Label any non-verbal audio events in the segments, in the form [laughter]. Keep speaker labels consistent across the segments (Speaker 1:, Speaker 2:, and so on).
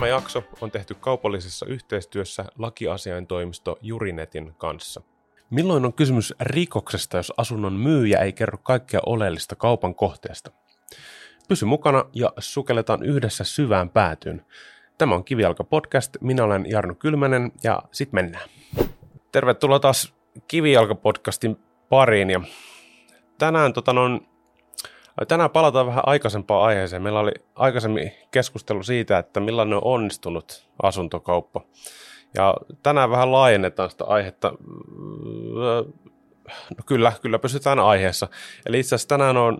Speaker 1: Tämä jakso on tehty kaupallisessa yhteistyössä lakiasiaintoimisto Jurinetin kanssa. Milloin on kysymys rikoksesta, jos asunnon myyjä ei kerro kaikkea oleellista kaupan kohteesta? Pysy mukana ja sukelletaan yhdessä syvään päätyyn. Tämä on Kivijalka podcast, minä olen Jarno Kylmänen ja sit mennään. Tervetuloa taas Kivijalka podcastin pariin ja tänään tota, non, Tänään palataan vähän aikaisempaan aiheeseen. Meillä oli aikaisemmin keskustelu siitä, että millainen on onnistunut asuntokauppa. Ja tänään vähän laajennetaan sitä aihetta. No kyllä, kyllä pysytään aiheessa. Eli itse asiassa tänään on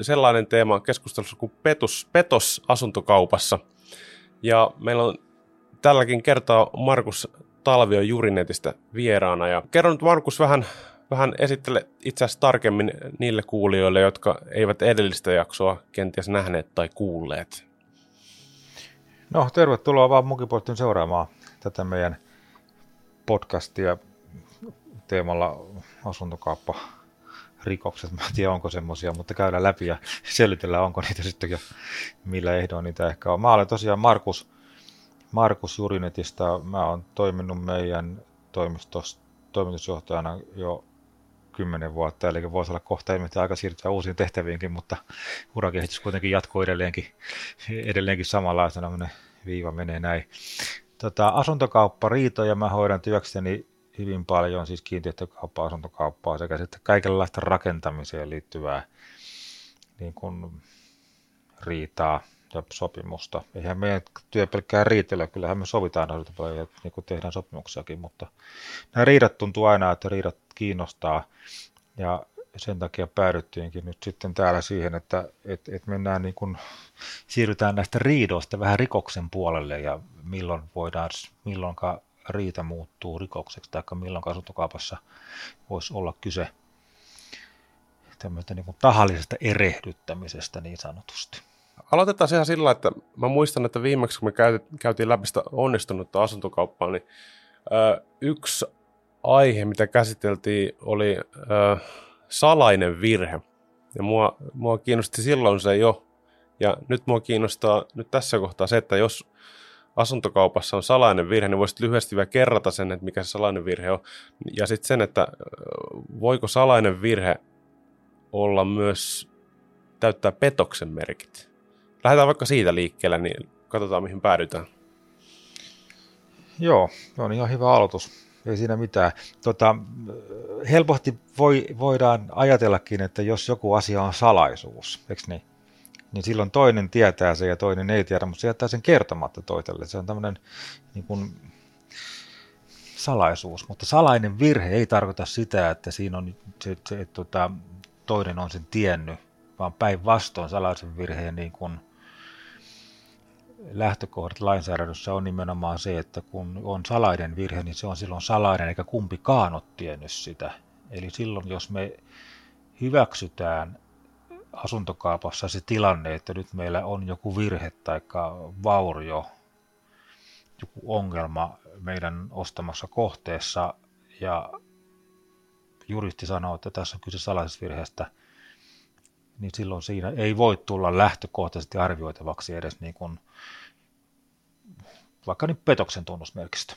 Speaker 1: sellainen teema keskustelussa kuin petos, petos asuntokaupassa. Ja meillä on tälläkin kertaa Markus Talvio Jurinetistä vieraana. Ja kerron nyt Markus vähän vähän esittele itse asiassa tarkemmin niille kuulijoille, jotka eivät edellistä jaksoa kenties nähneet tai kuulleet.
Speaker 2: No, tervetuloa vaan Mukiportin seuraamaan tätä meidän podcastia teemalla asuntokauppa rikokset. Mä en tiedä, onko semmoisia, mutta käydään läpi ja selvitellään, onko niitä sitten ja millä ehdoin niitä ehkä on. Mä olen tosiaan Markus, Markus Jurinetista. Mä oon toiminut meidän toimistossa toimitusjohtajana jo kymmenen vuotta, eli voisi olla kohta ilmeisesti aika siirtyä uusiin tehtäviinkin, mutta urakehitys kuitenkin jatkuu edelleenkin, edelleenkin samanlaisena, viiva menee näin. Tota, asuntokauppa, riitoja mä hoidan työkseni hyvin paljon, siis kiinteistökauppaa, asuntokauppaa sekä sitten kaikenlaista rakentamiseen liittyvää niin kuin riitaa sopimusta. Eihän meidän työ pelkkää riitellä, kyllähän me sovitaan asioita paljon ja niin kuin tehdään sopimuksiakin, mutta nämä riidat tuntuu aina, että riidat kiinnostaa ja sen takia päädyttiinkin nyt sitten täällä siihen, että et, et mennään niin kuin, siirrytään näistä riidoista vähän rikoksen puolelle ja milloin voidaan, milloinka riita muuttuu rikokseksi tai milloin asuntokaupassa voisi olla kyse tämmöistä niin kuin tahallisesta erehdyttämisestä niin sanotusti.
Speaker 1: Aloitetaan ihan sillä, että mä muistan, että viimeksi kun me käytiin läpi sitä onnistunutta asuntokauppaa, niin yksi aihe, mitä käsiteltiin, oli salainen virhe. Ja mua, mua kiinnosti silloin se jo. Ja nyt mua kiinnostaa nyt tässä kohtaa se, että jos asuntokaupassa on salainen virhe, niin voisit lyhyesti vielä kerrata sen, että mikä se salainen virhe on. Ja sitten sen, että voiko salainen virhe olla myös täyttää petoksen merkit. Lähdetään vaikka siitä liikkeelle, niin katsotaan mihin päädytään.
Speaker 2: Joo, on ihan hyvä aloitus ei siinä mitään. Tota, helposti voi, voidaan ajatellakin, että jos joku asia on salaisuus, eikö niin? Niin silloin toinen tietää sen ja toinen ei tiedä, mutta se jättää sen kertomatta toiselle. Se on tämmöinen niin kuin, salaisuus, mutta salainen virhe ei tarkoita sitä, että siinä on se, se, että, tota, toinen on sen tiennyt, vaan päinvastoin salaisen virheen niin kuin, lähtökohdat lainsäädännössä on nimenomaan se, että kun on salainen virhe, niin se on silloin salainen eikä kumpikaan ole tiennyt sitä. Eli silloin, jos me hyväksytään asuntokaupassa se tilanne, että nyt meillä on joku virhe tai vaurio, joku ongelma meidän ostamassa kohteessa ja juristi sanoo, että tässä on kyse salaisesta virheestä, niin silloin siinä ei voi tulla lähtökohtaisesti arvioitavaksi edes niin kuin vaikka niin petoksen tunnusmerkistä.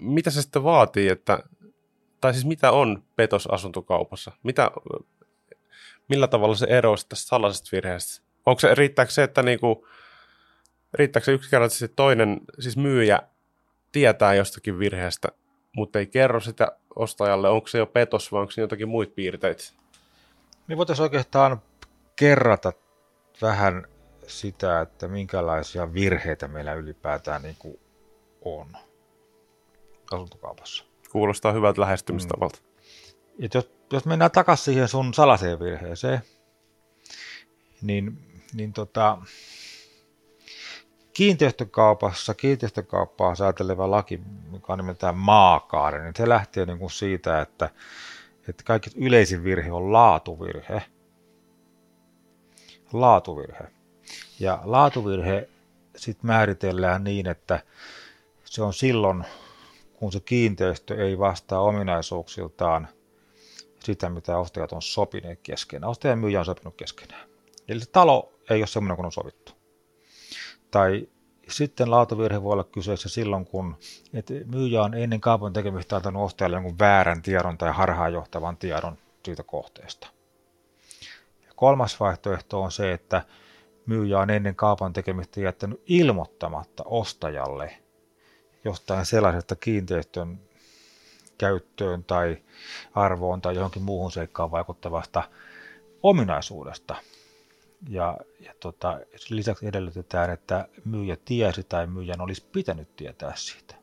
Speaker 1: Mitä se sitten vaatii, että, tai siis mitä on petos asuntokaupassa? Mitä, millä tavalla se eroaa tästä salaisesta virheestä? Onko se, riittääkö se, että niinku, riittääkö se yksinkertaisesti toinen, siis myyjä tietää jostakin virheestä, mutta ei kerro sitä ostajalle, onko se jo petos vai onko se jotakin muita piirteitä?
Speaker 2: Niin voitaisiin oikeastaan kerrata vähän sitä, että minkälaisia virheitä meillä ylipäätään niin kuin on asuntokaupassa.
Speaker 1: Kuulostaa hyvältä lähestymistavalta. Mm.
Speaker 2: Et jos, jos mennään takaisin siihen sun salaseen virheeseen, niin, niin tota, kiinteistökaupassa, kiinteistökauppaa säätelevä laki, mikä on nimeltään maakaari, niin se lähtee niin kuin siitä, että, että kaikki yleisin virhe on laatuvirhe. Laatuvirhe. Ja laatuvirhe sitten määritellään niin, että se on silloin, kun se kiinteistö ei vastaa ominaisuuksiltaan sitä, mitä ostajat on sopineet keskenään. Ostaja ja myyjä on sopinut keskenään. Eli se talo ei ole semmoinen kuin on sovittu. Tai sitten laatuvirhe voi olla kyseessä silloin, kun että myyjä on ennen kaupan tekemistä antanut ostajalle jonkun väärän tiedon tai harhaanjohtavan tiedon siitä kohteesta. Kolmas vaihtoehto on se, että myyjä on ennen kaupan tekemistä jättänyt ilmoittamatta ostajalle jostain sellaisesta kiinteistön käyttöön tai arvoon tai johonkin muuhun seikkaan vaikuttavasta ominaisuudesta. Ja, ja tota, lisäksi edellytetään, että myyjä tiesi tai myyjän olisi pitänyt tietää siitä.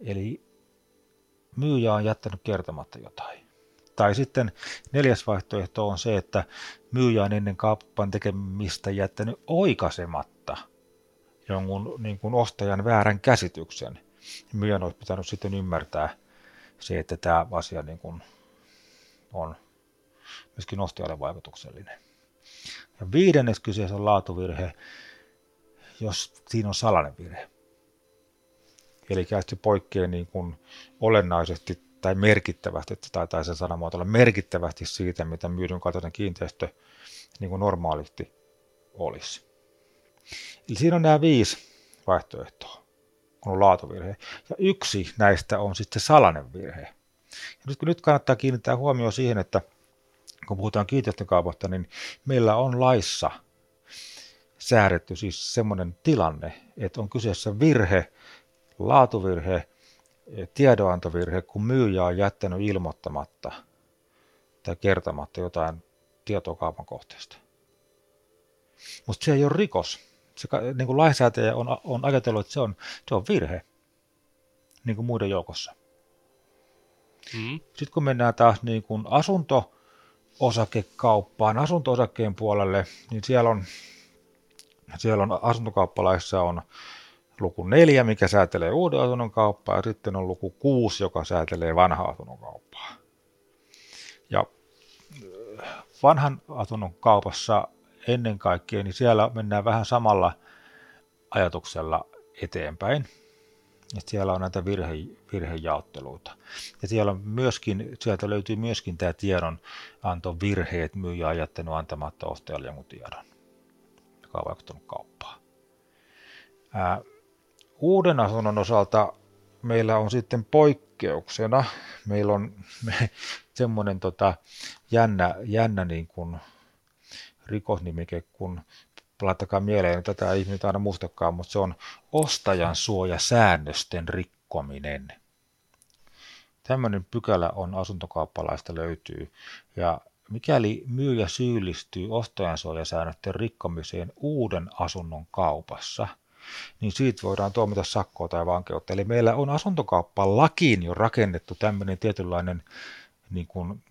Speaker 2: Eli myyjä on jättänyt kertomatta jotain. Tai sitten neljäs vaihtoehto on se, että myyjä on ennen kaupan tekemistä jättänyt oikaisematta jonkun niin kuin ostajan väärän käsityksen. Myyjän olisi pitänyt sitten ymmärtää se, että tämä asia niin kuin on myöskin ostajalle vaikutuksellinen. Ja viidennes kyseessä on laatuvirhe, jos siinä on salainen virhe. Eli se poikkeaa niin kuin olennaisesti tai merkittävästi, että taitaa sen sanamuotoilla merkittävästi siitä, mitä myydyn kaltainen kiinteistö niin kuin normaalisti olisi. Eli siinä on nämä viisi vaihtoehtoa, kun on laatuvirhe. Ja yksi näistä on sitten salainen virhe. Ja nyt, nyt kannattaa kiinnittää huomioon siihen, että kun puhutaan kiinteistökaupasta, niin meillä on laissa säädetty siis semmoinen tilanne, että on kyseessä virhe, laatuvirhe, tiedonantovirhe, kun myyjä on jättänyt ilmoittamatta tai kertomatta jotain tietoa kaupan kohteesta. Mutta se ei ole rikos. Se, niin kuin lainsäätäjä on, on ajatellut, että se on, se on virhe, niin kuin muiden joukossa. Mm. Sitten kun mennään taas niin kuin asunto-osakekauppaan, asunto-osakkeen puolelle, niin siellä on, siellä on asuntokauppalaissa on luku 4, mikä säätelee uuden asunnon kauppaa, ja sitten on luku 6, joka säätelee vanhaa asunnon kauppaa. Ja vanhan asunnon kaupassa ennen kaikkea, niin siellä mennään vähän samalla ajatuksella eteenpäin. Että siellä on näitä virhe, virhejaotteluita. Ja siellä on myöskin, sieltä löytyy myöskin tämä tiedonanto virheet, myyjä on jättänyt antamatta ostajalle jonkun tiedon, joka on vaikuttanut kauppaan. Ää, uuden asunnon osalta meillä on sitten poikkeuksena, meillä on me, semmoinen tota, jännä, jännä niin kuin rikosnimike, kun laittakaa mieleen, tätä ei nyt aina muistakaan, mutta se on ostajan suojasäännösten rikkominen. Tämmöinen pykälä on asuntokauppalaista löytyy, ja mikäli myyjä syyllistyy ostajan suojasäännösten rikkomiseen uuden asunnon kaupassa – niin siitä voidaan tuomita sakkoa tai vankeutta. Eli meillä on asuntokauppaan lakiin jo rakennettu tämmöinen tietynlainen niin kuin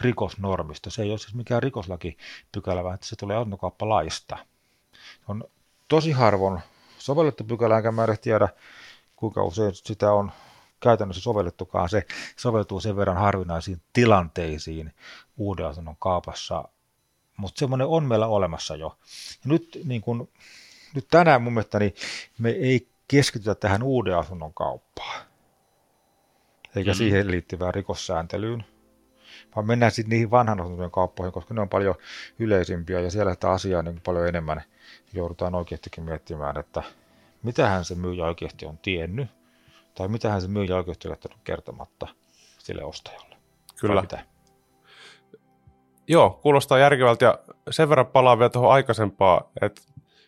Speaker 2: rikosnormisto. Se ei ole siis mikään rikoslakipykälä, vaan se tulee asuntokauppalaista. On tosi harvoin sovellettu pykälä, enkä mä edes tiedä, kuinka usein sitä on käytännössä sovellettukaan. Se soveltuu sen verran harvinaisiin tilanteisiin uuden asunnon kaupassa, mutta semmoinen on meillä olemassa jo. Ja nyt niin kun nyt tänään mun mielestä niin me ei keskitytä tähän uuden asunnon kauppaan, eikä mm. siihen liittyvään rikossääntelyyn, vaan mennään sitten niihin vanhan asuntojen kauppoihin, koska ne on paljon yleisimpiä ja siellä sitä asiaa niin paljon enemmän joudutaan oikeastikin miettimään, että mitähän se myyjä oikeasti on tiennyt, tai mitähän se myyjä oikeasti on jättänyt kertomatta sille ostajalle.
Speaker 1: Kyllä. Mitä? Joo, kuulostaa järkevältä ja sen verran palaan vielä tuohon aikaisempaan, että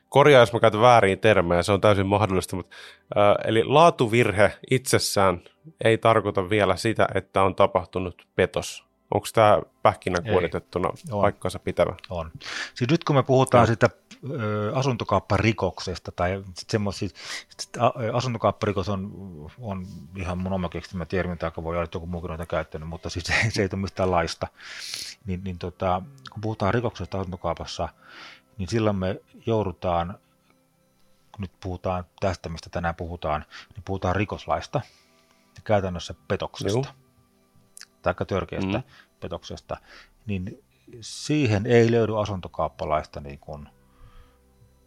Speaker 1: korjaa, jos mä käytän väärin termejä, se on täysin mahdollista, mutta, äh, eli laatuvirhe itsessään ei tarkoita vielä sitä, että on tapahtunut petos. Onko tämä pähkinä kuoritettuna paikkansa pitävä?
Speaker 2: On. Siis nyt kun me puhutaan no. sitä asuntokaupparikoksesta tai semmoisia, asuntokaupparikos on, on ihan mun oma keksimä termi, tai voi olla, että joku muukin on käyttänyt, mutta siis [laughs] se ei ole mistään laista. Niin, niin tota, kun puhutaan rikoksesta asuntokaupassa, niin silloin me joudutaan, kun nyt puhutaan tästä, mistä tänään puhutaan, niin puhutaan rikoslaista ja käytännössä petoksesta, tai törkeästä mm. petoksesta, niin siihen ei löydy asuntokauppalaista niin kuin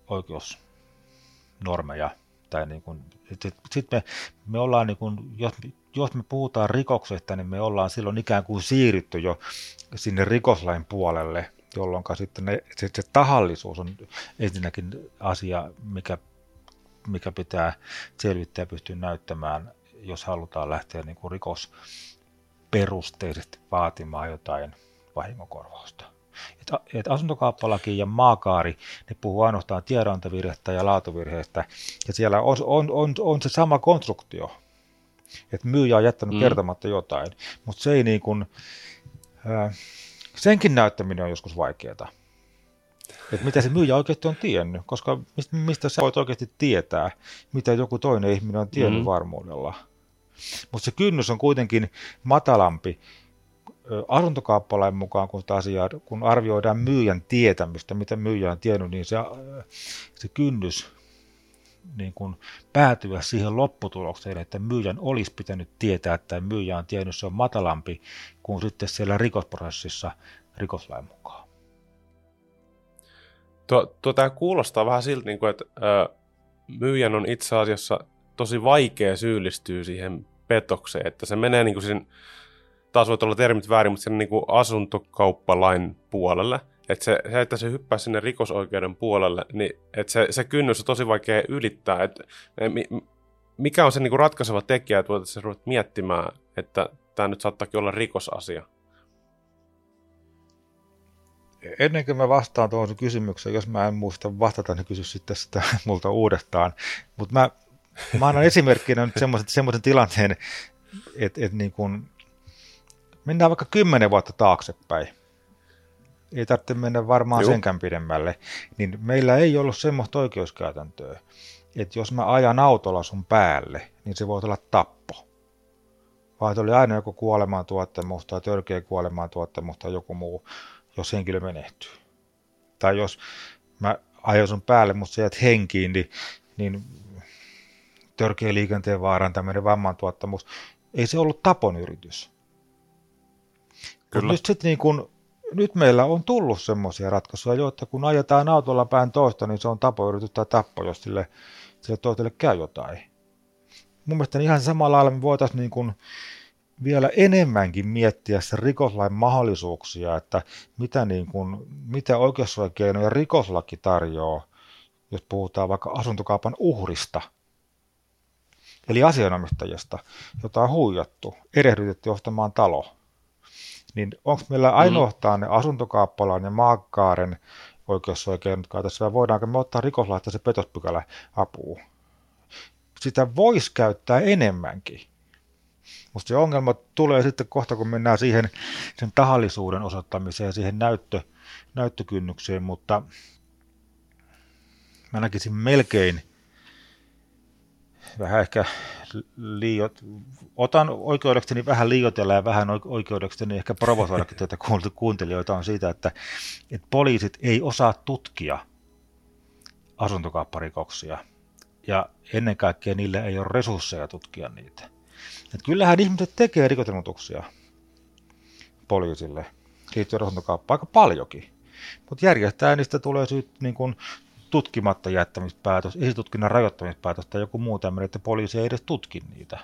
Speaker 2: oikeusnormeja. Tai niin kuin, sitten sit me, me ollaan, niin kuin, jos, jos me puhutaan rikoksesta, niin me ollaan silloin ikään kuin siirrytty jo sinne rikoslain puolelle – jolloin sitten ne, se, se tahallisuus on ensinnäkin asia, mikä, mikä pitää selvittää ja pystyä näyttämään, jos halutaan lähteä niin kuin rikosperusteisesti vaatimaan jotain vahingokorvausta. Et, et asuntokauppalaki ja maakaari, ne puhuu ainoastaan tiedonantovirheestä ja laatuvirheestä, ja siellä on, on, on, on se sama konstruktio, että myyjä on jättänyt mm. kertomatta jotain, mutta se ei niin kuin, äh, senkin näyttäminen on joskus vaikeaa. Että mitä se myyjä oikeasti on tiennyt, koska mistä, mistä sä voit oikeasti tietää, mitä joku toinen ihminen on tiennyt mm. varmuudella. Mutta se kynnys on kuitenkin matalampi asuntokauppalain mukaan, kun, asiaa, kun arvioidaan myyjän tietämystä, mitä myyjä on tiennyt, niin se, se kynnys niin kuin päätyä siihen lopputulokseen, että myyjän olisi pitänyt tietää, että myyjä on tiennyt, se on matalampi kuin sitten siellä rikosprosessissa rikoslain mukaan.
Speaker 1: Tuo, tuo tämä kuulostaa vähän siltä, niin kuin, että ö, myyjän on itse asiassa tosi vaikea syyllistyä siihen petokseen, että se menee niin kuin siinä, taas voit olla termit väärin, mutta sen niin kuin asuntokauppalain puolelle. Että se, se, että se hyppää sinne rikosoikeuden puolelle, niin että se, se kynnys on tosi vaikea ylittää. Että, mikä on se niin kuin ratkaiseva tekijä, että voitaisiin ruveta miettimään, että tämä nyt saattaakin olla rikosasia?
Speaker 2: Ennen kuin mä vastaan tuohon kysymykseen, jos mä en muista vastata, niin kysy sitten sitä multa uudestaan. Mutta mä, mä annan esimerkkinä nyt semmoisen, semmoisen tilanteen, että, että niin kun, mennään vaikka kymmenen vuotta taaksepäin ei tarvitse mennä varmaan Juh. senkään pidemmälle, niin meillä ei ollut semmoista oikeuskäytäntöä, että jos mä ajan autolla sun päälle, niin se voi olla tappo. Vaan oli aina joku kuolemaan tuottamus tai törkeä kuolemaan tuottamus tai joku muu, jos henkilö menehtyy. Tai jos mä ajan sun päälle, mutta sä jäät henkiin, niin, niin törkeä liikenteen vaarantaminen, vammantuottamus, ei se ollut tapon yritys. Kyllä. Nyt sitten niin kun nyt meillä on tullut semmoisia ratkaisuja, joita kun ajetaan autolla päin toista, niin se on tapoyritys tai tappo, jos sille, sille toiselle käy jotain. Mun mielestä ihan samalla lailla me voitaisiin niin kuin vielä enemmänkin miettiä se rikoslain mahdollisuuksia, että mitä, niin kuin, mitä oikeusoikeino rikoslaki tarjoaa, jos puhutaan vaikka asuntokaupan uhrista, eli asianomistajasta, jota on huijattu, erehdytetty ostamaan talo – niin onko meillä mm. ainoastaan mm. ne asuntokaappalan ja maakaaren oikeusoikeudet tässä, vai voidaanko me ottaa rikoslaista se petospykälä apuun? Sitä voisi käyttää enemmänkin. Mutta se ongelma tulee sitten kohta, kun mennään siihen sen tahallisuuden osoittamiseen ja siihen näyttö, näyttökynnykseen, mutta mä näkisin melkein vähän ehkä liiot, otan oikeudekseni vähän liioitella ja vähän oikeudekseni ehkä provosoidakin [laughs] tätä kuuntelijoita on siitä, että, että poliisit ei osaa tutkia asuntokaupparikoksia ja ennen kaikkea niillä ei ole resursseja tutkia niitä. Että kyllähän ihmiset tekee rikosilmoituksia poliisille liittyen asuntokauppaan aika paljonkin. Mutta järjestää niistä tulee syyt, niin kun tutkimatta jättämispäätös, esitutkinnan rajoittamispäätös tai joku muu tämmöinen, että poliisi ei edes tutki niitä.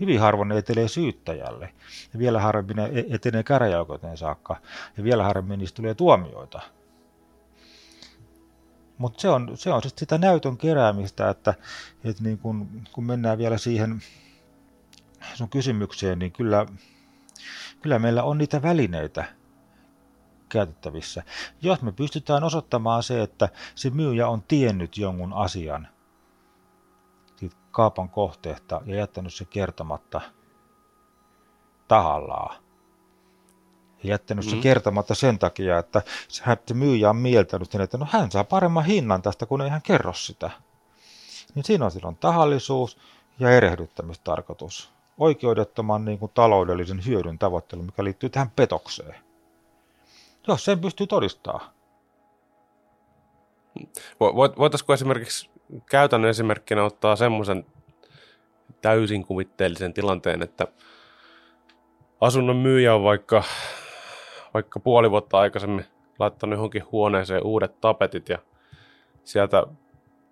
Speaker 2: Hyvin harvoin ne etelee syyttäjälle. Ja vielä harvemmin ne e- etenee käräjäoikeuteen saakka. Ja vielä harvemmin niistä tulee tuomioita. Mutta se on, se on sitten sitä näytön keräämistä, että, että niin kun, kun mennään vielä siihen sun kysymykseen, niin kyllä, kyllä meillä on niitä välineitä käytettävissä. Jos me pystytään osoittamaan se, että se myyjä on tiennyt jonkun asian siitä kaupan kohteesta ja jättänyt se kertomatta tahallaan, ja jättänyt mm. se kertomatta sen takia, että se myyjä on mieltänyt sen, että no hän saa paremman hinnan tästä, kun ei hän kerro sitä. Niin siinä on silloin tahallisuus ja erehdyttämistarkoitus. Oikeudettoman niin kuin, taloudellisen hyödyn tavoittelu, mikä liittyy tähän petokseen jos sen pystyy todistamaan.
Speaker 1: Voitaisiko esimerkiksi käytännön esimerkkinä ottaa semmoisen täysin kuvitteellisen tilanteen, että asunnon myyjä on vaikka, vaikka puoli vuotta aikaisemmin laittanut johonkin huoneeseen uudet tapetit ja sieltä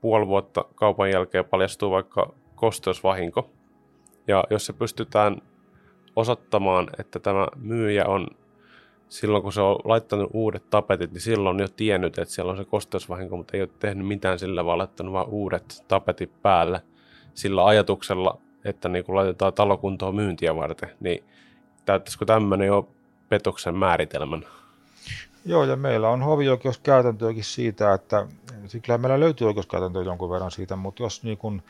Speaker 1: puoli vuotta kaupan jälkeen paljastuu vaikka kosteusvahinko. Ja jos se pystytään osoittamaan, että tämä myyjä on silloin kun se on laittanut uudet tapetit, niin silloin on jo tiennyt, että siellä on se kosteusvahinko, mutta ei ole tehnyt mitään sillä, vaan laittanut vain uudet tapetit päälle sillä ajatuksella, että niin kun laitetaan talokuntoon myyntiä varten, niin täyttäisikö tämmöinen jo petoksen määritelmän?
Speaker 2: Joo, ja meillä on hovioikeuskäytäntöäkin siitä, että kyllä meillä löytyy oikeuskäytäntöä jonkun verran siitä, mutta jos niin kun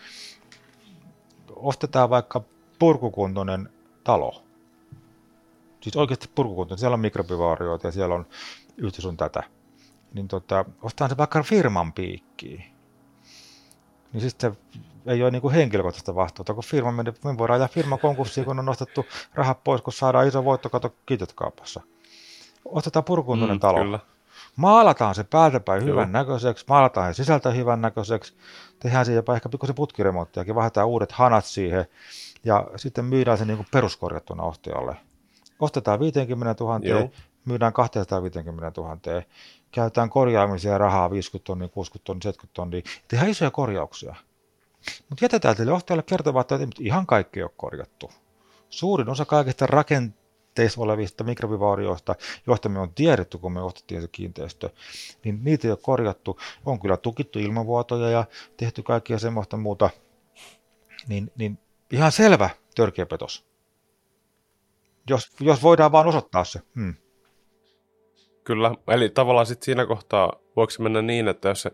Speaker 2: ostetaan vaikka purkukuntoinen talo, siis oikeasti purkukuntoinen, siellä on mikrobivaarioita ja siellä on yhtä sun tätä, niin tota, ostetaan se vaikka firman piikkiin, niin sitten se ei ole niin kuin henkilökohtaista vastuuta, kun firma meni, me voidaan ajaa firma konkurssiin, kun on nostettu rahat pois, kun saadaan iso voitto, kato kaupassa. Ostetaan purkuntuinen mm, talo. Kyllä. Maalataan se päältäpäin hyvän näköiseksi, maalataan se sisältä hyvän näköiseksi, tehdään siihen jopa ehkä pikkusen putkiremonttiakin, vaihdetaan uudet hanat siihen ja sitten myydään se niin peruskorjattuna ostajalle. Ostetaan 50 000, Joo. myydään 250 000, käytetään korjaamisia rahaa 50 tonnia, 60 tonnia, 70 tonnia, tehdään isoja korjauksia. Mutta jätetään teille johtajalle kertomaan, että ihan kaikki ei ole korjattu. Suurin osa kaikista rakenteissa olevista mikrobivaurioista, joista me on tiedetty, kun me ostettiin se kiinteistö, niin niitä ei ole korjattu. On kyllä tukittu ilmavuotoja ja tehty kaikkia semmoista muuta. Niin, niin ihan selvä törkeä petos. Jos, jos voidaan vaan osoittaa se. Hmm.
Speaker 1: Kyllä, eli tavallaan sitten siinä kohtaa voiko se mennä niin, että jos se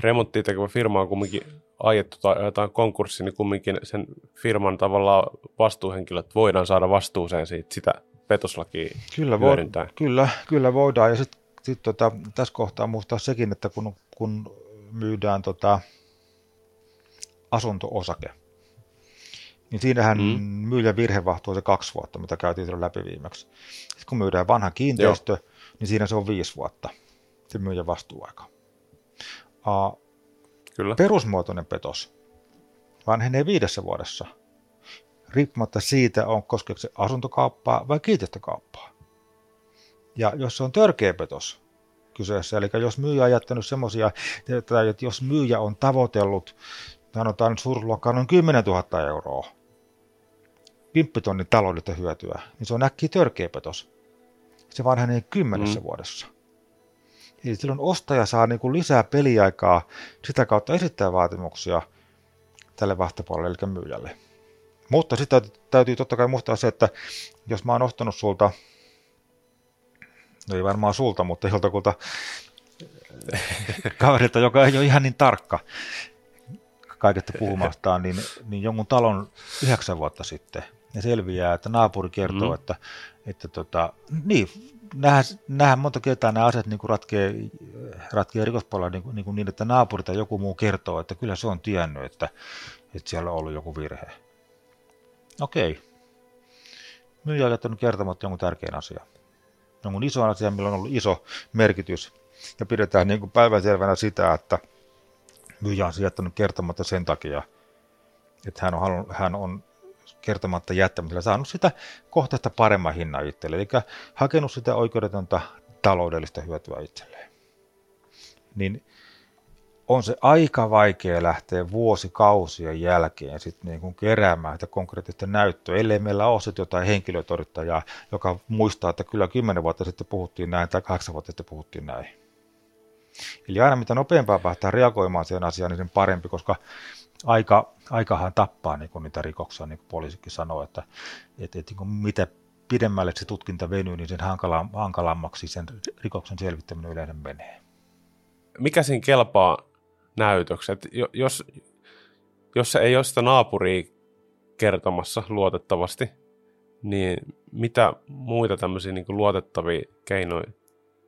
Speaker 1: remonttia tekevä firma on kumminkin ajettu tai jotain konkurssi, niin kumminkin sen firman tavallaan vastuuhenkilöt voidaan saada vastuuseen siitä sitä petoslakia
Speaker 2: kyllä, vo, kyllä, kyllä voidaan. Ja sitten sit tota, tässä kohtaa muistaa sekin, että kun, kun myydään tota, asunto-osake, niin siinähän mm. myyjän virhevahtu on se kaksi vuotta, mitä käytiin läpi viimeksi. Sitten kun myydään vanha kiinteistö, Joo. niin siinä se on viisi vuotta, se myyjän vastuuaika. Uh, Kyllä. Perusmuotoinen petos vanhenee viidessä vuodessa, riippumatta siitä, on koskeeko se asuntokauppaa vai kiinteistökauppaa. Ja jos se on törkeä petos kyseessä, eli jos myyjä on jättänyt semmoisia, että jos myyjä on tavoitellut, sanotaan nyt suuruusluokkaa noin 10 000 euroa, 10 tonnin taloudellista hyötyä, niin se on äkkiä törkeä petos. Se vanhenee kymmenessä mm. vuodessa. Eli silloin ostaja saa niin kuin lisää peliaikaa sitä kautta esittää vaatimuksia tälle vastapuolelle, eli myyjälle. Mutta sitten täytyy totta kai muistaa se, että jos mä oon ostanut sulta, no ei varmaan sulta, mutta joltakulta [laughs] kaverilta, joka ei ole ihan niin tarkka kaikesta puhumastaan, niin, niin jonkun talon yhdeksän vuotta sitten, ja selviää, että naapuri kertoo, mm. että, että tota, niin, nähdään, nähdään monta kertaa nämä asiat niin ratkee, ratkee rikospuolella niin, niin, niin, että naapuri tai joku muu kertoo, että kyllä se on tiennyt, että, että siellä on ollut joku virhe. Okei. Myyjä on jättänyt kertomatta jonkun tärkeän asian. Jonkun iso asia, millä on ollut iso merkitys. Ja pidetään niin kuin päivänselvänä sitä, että myyjä on jättänyt kertomatta sen takia, että hän on, halunnut, hän on kertomatta jättämisellä saanut sitä kohtaista paremman hinnan itselleen, eli hakenut sitä oikeudetonta taloudellista hyötyä itselleen. Niin on se aika vaikea lähteä vuosikausien jälkeen sitten niin kuin keräämään sitä konkreettista näyttöä, ellei meillä ole sitten jotain henkilötodittajaa, joka muistaa, että kyllä kymmenen vuotta sitten puhuttiin näin tai kahdeksan vuotta sitten puhuttiin näin. Eli aina mitä nopeampaa päästään reagoimaan siihen asiaan, niin sen parempi, koska aika, aikahan tappaa niin kuin niitä rikoksia, niin kuin poliisikin sanoo, että, että, että niin kuin mitä pidemmälle se tutkinta venyy, niin sen hankala, hankalammaksi sen rikoksen selvittäminen yleensä menee.
Speaker 1: Mikä siinä kelpaa näytöksi? Että jos, jos se ei ole sitä naapuria kertomassa luotettavasti, niin mitä muita tämmöisiä niin kuin luotettavia keinoja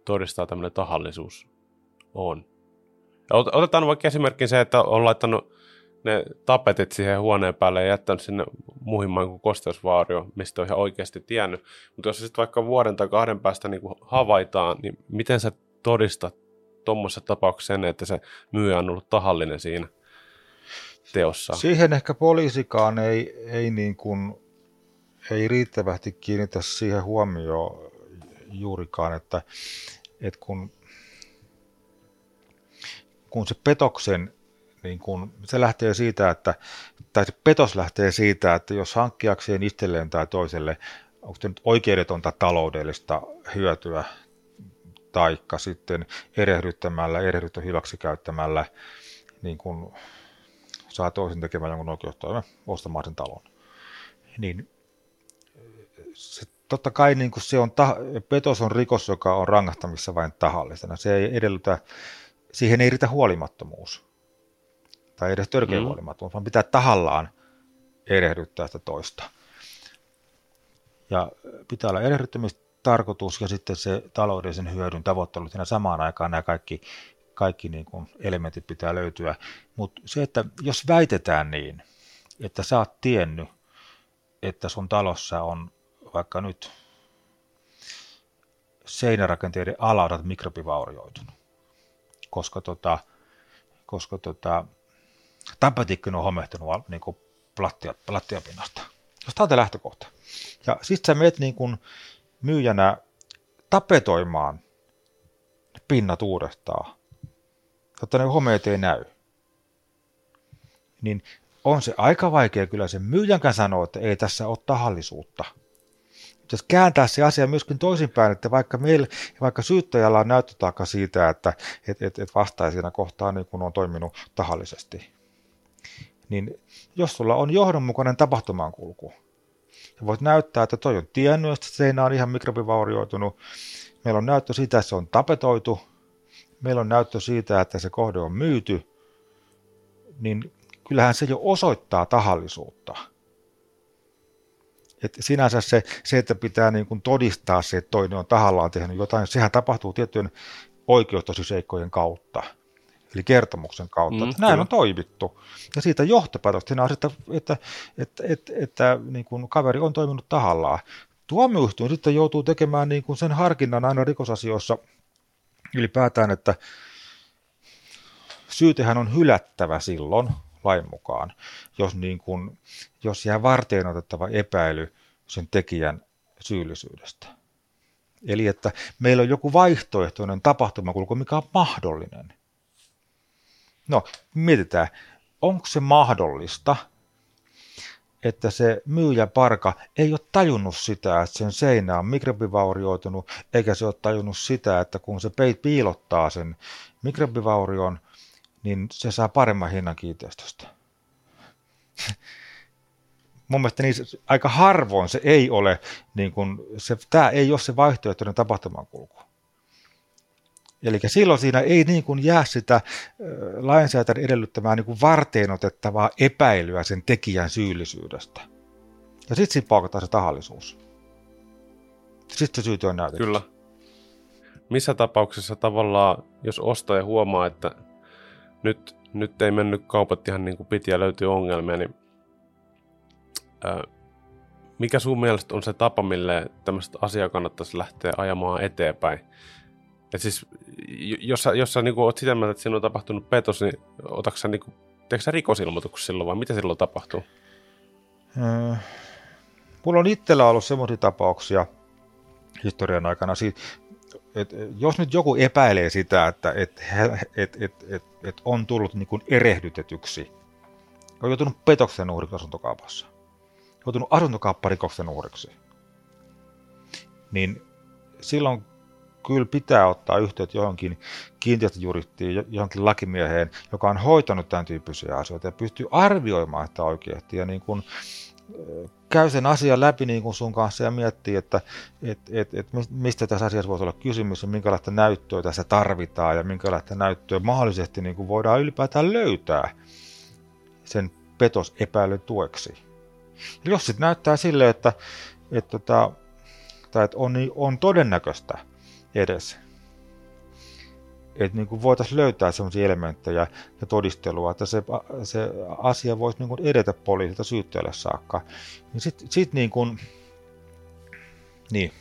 Speaker 1: todistaa tämmöinen tahallisuus on? Otetaan vaikka esimerkki se, että on laittanut ne tapetit siihen huoneen päälle ja jättänyt sinne muhimman kuin kosteusvaario, mistä on ihan oikeasti tiennyt. Mutta jos sitten vaikka vuoden tai kahden päästä niin havaitaan, niin miten sä todistat tuommoisessa tapauksessa sen, että se myyjä on ollut tahallinen siinä teossa?
Speaker 2: Siihen ehkä poliisikaan ei, ei, niin kuin, ei riittävästi kiinnitä siihen huomioon juurikaan, että, että kun, kun se petoksen niin kun, se lähtee siitä, että, tai se petos lähtee siitä, että jos hankkiakseen itselleen tai toiselle onko se nyt oikeudetonta taloudellista hyötyä, taikka sitten erehdyttämällä, erehdyttä hyväksikäyttämällä, niin kun saa toisen tekemään jonkun oikeustoimen ostamaan sen talon. Niin se, totta kai niin se on, petos on rikos, joka on rangahtamissa vain tahallisena. Se ei edellytä, siihen ei riitä huolimattomuus tai edes törkeä mm. huolimattomuus, vaan pitää tahallaan erehdyttää sitä toista. Ja pitää olla erehdyttämistarkoitus ja sitten se taloudellisen hyödyn tavoittelu siinä samaan aikaan nämä kaikki, kaikki niin kuin elementit pitää löytyä. Mutta se, että jos väitetään niin, että sä oot tiennyt, että sun talossa on vaikka nyt seinärakenteiden alaudat mikrobivaurioitunut, koska, tota, koska tota, tapetikkin on homehtunut niin kuin plattia, plattiapinnasta. Jos tämä on lähtökohta. Ja sitten sä menet niin kuin myyjänä tapetoimaan pinnat uudestaan, jotta ne homeet ei näy. Niin on se aika vaikea kyllä sen myyjänkään sanoa, että ei tässä ole tahallisuutta. Jos kääntää se asia myöskin toisinpäin, että vaikka, meillä, vaikka syyttäjällä on näyttötaakka siitä, että et, et, et vastaajana kohtaan niin kun on toiminut tahallisesti, niin jos sulla on johdonmukainen tapahtumankulku, ja voit näyttää, että toi on tiennyt, että seinä on ihan mikrobivaurioitunut, meillä on näyttö siitä, että se on tapetoitu, meillä on näyttö siitä, että se kohde on myyty, niin kyllähän se jo osoittaa tahallisuutta. Et sinänsä se, se, että pitää niin kuin todistaa se, että toinen on tahallaan tehnyt jotain, sehän tapahtuu tiettyjen oikeustosiseikkojen kautta eli kertomuksen kautta, mm, että näin kyllä. on toimittu. Ja siitä johtopäätöksenä on, että, että, että, että, että niin kuin kaveri on toiminut tahallaan. Tuomioistuin sitten joutuu tekemään niin kuin sen harkinnan aina rikosasioissa ylipäätään, että syytehän on hylättävä silloin lain mukaan, jos, niin kuin, jos jää varteen otettava epäily sen tekijän syyllisyydestä. Eli että meillä on joku vaihtoehtoinen tapahtumakulku, mikä on mahdollinen. No, mietitään, onko se mahdollista, että se myyjä parka ei ole tajunnut sitä, että sen seinä on mikrobivaurioitunut, eikä se ole tajunnut sitä, että kun se piilottaa sen mikrobivaurion, niin se saa paremman hinnan kiinteistöstä. [laughs] Mun mielestä niin aika harvoin se ei ole, niin kun se, tämä ei ole se vaihtoehtoinen tapahtumankulku. Eli silloin siinä ei niin kuin jää sitä lainsäätäjän edellyttämää niin kuin varteen otettavaa epäilyä sen tekijän syyllisyydestä. Ja sitten siinä paukataan se tahallisuus. Sitten se syyty on näytetty.
Speaker 1: Kyllä. Missä tapauksessa tavallaan, jos ostaja huomaa, että nyt, nyt ei mennyt kaupat ihan niin kuin piti ja löytyy ongelmia, niin ää, mikä sun mielestä on se tapa, mille tämmöistä asiaa kannattaisi lähteä ajamaan eteenpäin? Et siis, jos sä, jos sä niin oot sitä mieltä, että siinä on tapahtunut petos, niin otatko sä, niin kuin, teekö sä rikosilmoituksen silloin vai mitä silloin tapahtuu?
Speaker 2: Öö, mulla on itsellä ollut semmoisia tapauksia historian aikana, siitä, että jos nyt joku epäilee sitä, että et, et, et, et, et on tullut niin kuin erehdytetyksi, on joutunut petoksen uhriksi asuntokaupassa, joutunut asuntokaupparikoksen uhriksi, niin silloin kyllä pitää ottaa yhteyttä johonkin kiinteistöjuristiin, johonkin lakimieheen, joka on hoitanut tämän tyyppisiä asioita ja pystyy arvioimaan sitä oikeasti ja niin kuin, käy sen asian läpi niin kuin sun kanssa ja miettii, että et, et, et mistä tässä asiassa voisi olla kysymys ja minkälaista näyttöä tässä tarvitaan ja minkälaista näyttöä mahdollisesti niin kuin voidaan ylipäätään löytää sen petosepäilyn tueksi. Ja jos sitten näyttää sille, että, että, tota, että, että on, on todennäköistä, edes. Että niin voitaisiin löytää sellaisia elementtejä ja todistelua, että se, se asia voisi niin kuin edetä poliisilta syyttäjälle saakka. Niin sitten sit niin kuin, niin.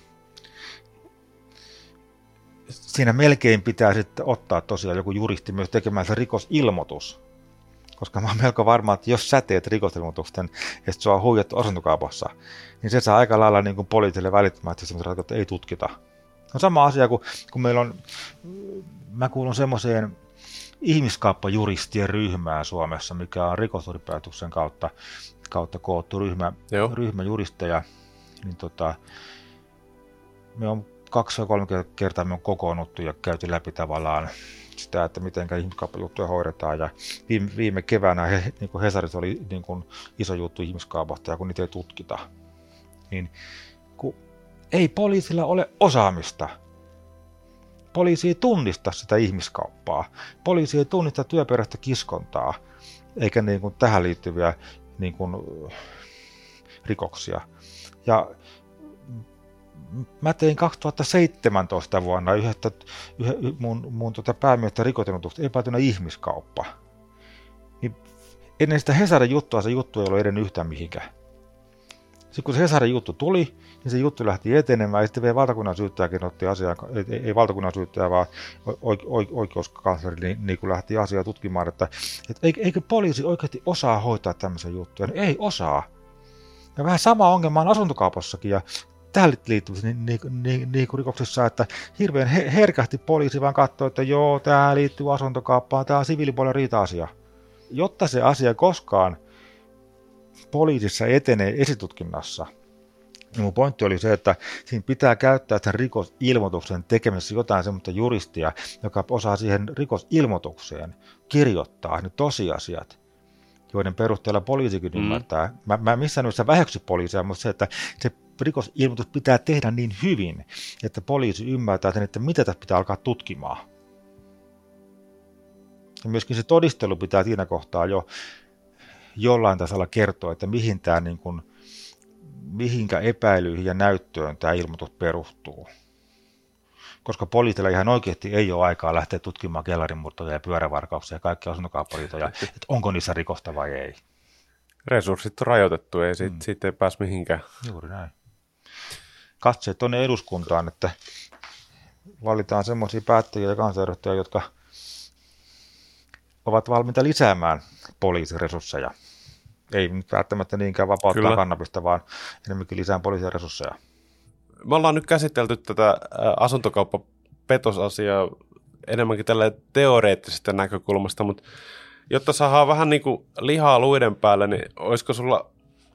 Speaker 2: Siinä melkein pitää sitten ottaa tosiaan joku juristi myös tekemään se rikosilmoitus. Koska mä oon melko varma, että jos sä teet rikosilmoituksen ja se on huijattu niin se saa aika lailla niin poliisille välittömästi semmoisen, että ei tutkita on sama asia kuin kun meillä on, mä kuulun semmoiseen ihmiskauppajuristien ryhmään Suomessa, mikä on rikosuripäätöksen kautta, kautta koottu ryhmä, ryhmä juristeja. niin tota, me on kaksi vai kolme kertaa me on kokoonnuttu ja käyty läpi tavallaan sitä, että miten ihmiskauppajuttuja hoidetaan. Ja viime, viime keväänä he, niin kuin Hesarissa oli niin kuin iso juttu ihmiskaupasta, ja kun niitä ei tutkita, niin kun ei poliisilla ole osaamista. Poliisi ei tunnista sitä ihmiskauppaa. Poliisi ei tunnista työperäistä kiskontaa, eikä niin kuin tähän liittyviä niin kuin, rikoksia. Ja mä tein 2017 vuonna yhdestä, yhä, mun, mun tota päämiestä rikotilmoituksesta epäiltynä ihmiskauppa. Niin ennen sitä Hesarin juttua se juttu ei ollut edennyt yhtään mihinkään. Sitten kun se Hesarin juttu tuli, niin se juttu lähti etenemään, ja sitten vielä valtakunnan syyttäjäkin otti asiaa, ei, ei valtakunnan syyttäjä, vaan oikeuskansleri niin, niin kuin lähti asiaa tutkimaan, että, että eikö poliisi oikeasti osaa hoitaa tämmöisen juttuja, niin ei osaa. Ja vähän sama ongelma on asuntokaupassakin, ja tähän liittyvissä niin, niin, niin, niin rikoksissa, että hirveän herkästi poliisi vaan katsoo, että joo, tämä liittyy asuntokauppaan, tämä on siviilipuolen riita-asia. Jotta se asia koskaan poliisissa etenee esitutkinnassa, niin mun pointti oli se, että siinä pitää käyttää sen rikosilmoituksen tekemisessä jotain semmoista juristia, joka osaa siihen rikosilmoitukseen kirjoittaa ne tosiasiat, joiden perusteella poliisikin mm. ymmärtää. Mä, mä missään nimessä väheksy poliisia, mutta se, että se rikosilmoitus pitää tehdä niin hyvin, että poliisi ymmärtää sen, että mitä tässä pitää alkaa tutkimaan. Ja myöskin se todistelu pitää siinä kohtaa jo jollain tasolla kertoa, että mihin tämä niin kuin, mihinkä epäilyihin ja näyttöön tämä ilmoitus perustuu. Koska poliisilla ihan oikeasti ei ole aikaa lähteä tutkimaan kellarimurtoja ja pyörävarkauksia ja kaikkia asuntokauppariitoja, [laughs] että onko niissä rikosta vai ei.
Speaker 1: Resurssit on rajoitettu, ei mm. siitä ei pääse mihinkään.
Speaker 2: Juuri näin katseet tuonne eduskuntaan, että valitaan semmoisia päättäjiä ja kansanedustajia, jotka ovat valmiita lisäämään poliisiresursseja. Ei nyt välttämättä niinkään vapauttaa Kyllä. kannabista, vaan enemmänkin lisää poliisiresursseja.
Speaker 1: Me ollaan nyt käsitelty tätä asuntokauppapetosasiaa enemmänkin tällä teoreettisesta näkökulmasta, mutta jotta saadaan vähän niin kuin lihaa luiden päälle, niin olisiko sulla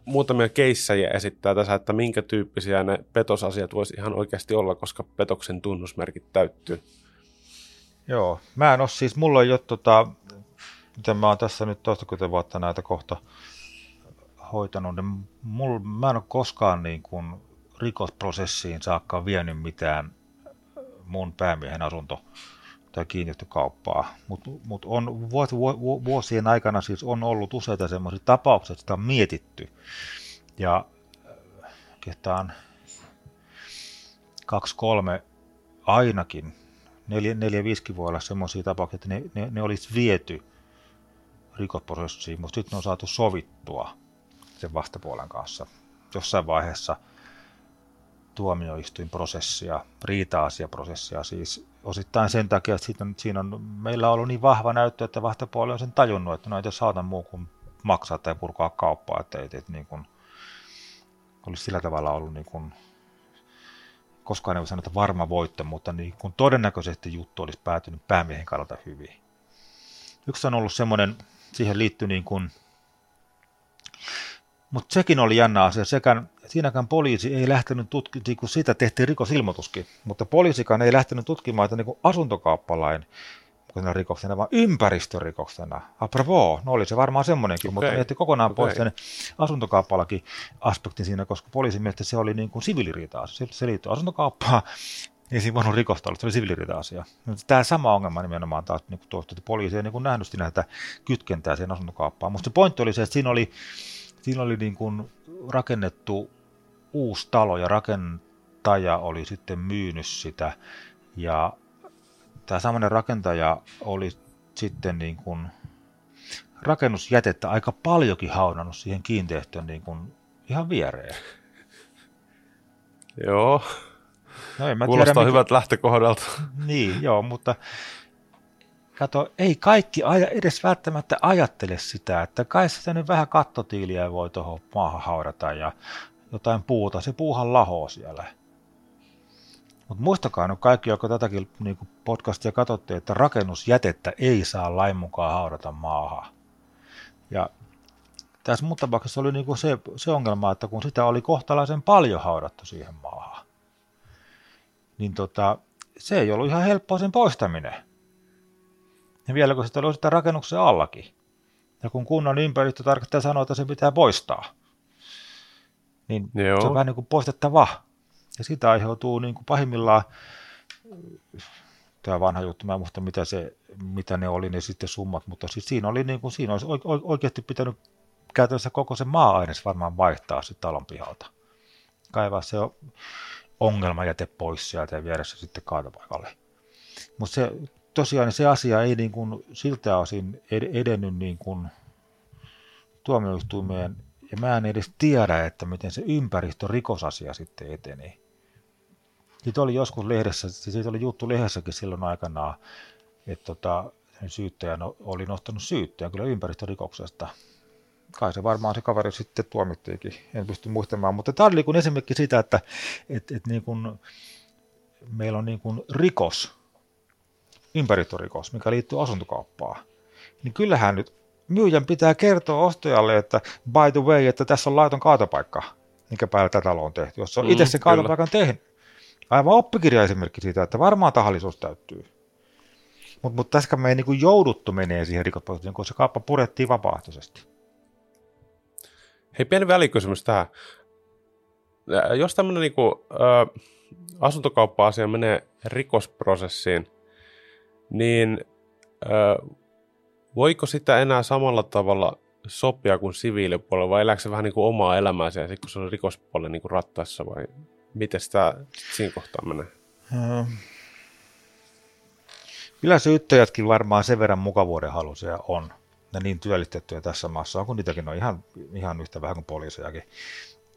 Speaker 1: muutamia keissejä esittää tässä, että minkä tyyppisiä ne petosasiat voisi ihan oikeasti olla, koska petoksen tunnusmerkit täyttyy.
Speaker 2: Joo, mä en ole siis, mulla ei ole tota, miten mä oon tässä nyt toistakymmentä vuotta näitä kohta hoitanut, niin mul, mä en ole koskaan niin kuin rikosprosessiin saakka vienyt mitään mun päämiehen asunto tai kiinteistökauppaa. Mutta mut on vuos, vuosien aikana siis on ollut useita semmoisia tapauksia, sitä on mietitty. Ja äh, oikeastaan kaksi, kolme ainakin, neljä, neljä viisikin voi olla semmoisia tapauksia, että ne, ne, ne olisi viety rikosprosessiin, mutta sitten ne on saatu sovittua sen vastapuolen kanssa jossain vaiheessa tuomioistuinprosessia, riita-asiaprosessia siis osittain sen takia, että siinä on, siinä on, meillä on ollut niin vahva näyttö, että vastapuoli on sen tajunnut, että no ei saata muu kuin maksaa tai purkaa kauppaa, että ei, että niin kuin, olisi sillä tavalla ollut niin kuin, koskaan ei voi sanoa, että varma voitto, mutta niin kuin todennäköisesti juttu olisi päätynyt päämiehen kannalta hyvin. Yksi on ollut semmoinen, siihen liittyy niin kuin, mutta sekin oli jännä asia. Sekään, siinäkään poliisi ei lähtenyt tutkimaan, kun siitä tehtiin rikosilmoituskin, mutta poliisikaan ei lähtenyt tutkimaan että niin asuntokauppalain rikoksena, vaan ympäristörikoksena. Apropos, no oli se varmaan semmoinenkin, okay. mutta jätti kokonaan okay. pois sen asuntokauppalakin aspektin siinä, koska poliisin mielestä se oli niin kuin siviiliriita-asia. Se, se liittyy asuntokauppaan, ei siinä voinut rikosta olla, se oli siviiliriita-asia. Tämä sama ongelma nimenomaan taas niin tuosta, että poliisi ei niin nähnyt näitä kytkentää siihen asuntokauppaan. Mutta se pointti oli se, että siinä oli siinä oli niin kuin rakennettu uusi talo ja rakentaja oli sitten myynyt sitä ja tämä samainen rakentaja oli sitten niin kuin rakennusjätettä aika paljonkin haudannut siihen kiinteistöön niin kuin ihan viereen.
Speaker 1: Joo. No, en mä Kuulostaa tiedä, hyvät mikä... lähtökohdalta.
Speaker 2: Niin, joo, mutta kato, ei kaikki aja, edes välttämättä ajattele sitä, että kai sitä nyt vähän kattotiiliä voi tuohon maahan haudata ja jotain puuta, se puuhan lahoo siellä. Mutta muistakaa nyt kaikki, jotka tätäkin niin podcastia katsotte, että rakennusjätettä ei saa lain mukaan haudata maahan. Ja tässä mun tapauksessa oli niin se, se ongelma, että kun sitä oli kohtalaisen paljon haudattu siihen maahan, niin tota, se ei ollut ihan helppoa sen poistaminen. Ja vielä kun sitä oli sitä rakennuksen allakin. Ja kun kunnan ympäristötarkastaja sanoo, että se pitää poistaa, niin Joo. se on vähän niin kuin poistettava. Ja sitä aiheutuu niin kuin pahimmillaan, tämä vanha juttu, mä en muista mitä, se, mitä ne oli ne sitten summat, mutta siis siinä, oli niin kuin, siinä olisi oikeasti pitänyt käytännössä koko se maa-aines varmaan vaihtaa sitten talon pihalta. Kaivaa se ongelmajäte pois sieltä ja viedä se sitten kaatopaikalle. Mutta se, tosiaan se asia ei niin kuin siltä osin edennyt niin kuin tuomioistuimeen, ja mä en edes tiedä, että miten se ympäristörikosasia sitten eteni. Siitä oli joskus lehdessä, siitä oli juttu lehdessäkin silloin aikanaan, että tota, syyttäjä oli nostanut syyttäjän kyllä ympäristörikoksesta. Kai se varmaan se kaveri sitten tuomittiinkin, en pysty muistamaan, mutta tämä oli niin esimerkki sitä, että et, et niin kuin, meillä on niin kuin rikos, ympäristörikos, mikä liittyy asuntokauppaan. Niin kyllähän nyt myyjän pitää kertoa ostajalle, että by the way, että tässä on laiton kaatopaikka, minkä päällä tätä on tehty, jos on mm, itse sen kaatopaikan tehnyt. Aivan oppikirja esimerkki siitä, että varmaan tahallisuus täyttyy. Mutta mut tässä me ei niinku jouduttu menee siihen rikosprosessiin, kun se kauppa purettiin vapaaehtoisesti.
Speaker 1: Hei, pieni välikysymys tähän. Jos tämmöinen niinku, äh, asuntokauppa-asia menee rikosprosessiin, niin äh, voiko sitä enää samalla tavalla sopia kuin siviilipuolella, vai elääkö se vähän niin kuin omaa elämäänsä, ja kun se on rikospuolella niin kuin rattaissa, vai miten sitä siinä kohtaa menee?
Speaker 2: Kyllä syyttäjätkin varmaan sen verran mukavuuden halusia on, ja niin työllistettyjä tässä maassa on, kun niitäkin on ihan, ihan yhtä vähän kuin poliisejakin,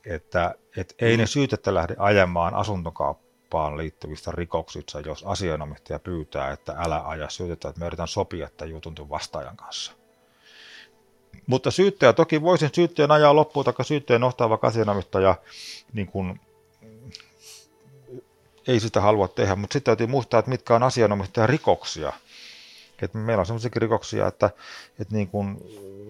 Speaker 2: että et ei ne syytettä lähde ajamaan asuntokauppaa kauppaan liittyvistä rikoksista, jos asianomistaja pyytää, että älä aja syytettä, että me yritän sopia tämän jutun vastaajan kanssa. Mutta syyttäjä, toki voisin syyttäjän ajaa loppuun, tai syyttäjän nostaa vaikka asianomistaja niin kuin, ei sitä halua tehdä, mutta sitten täytyy muistaa, että mitkä on asianomistajan rikoksia. että meillä on sellaisia rikoksia, että, että niin kuin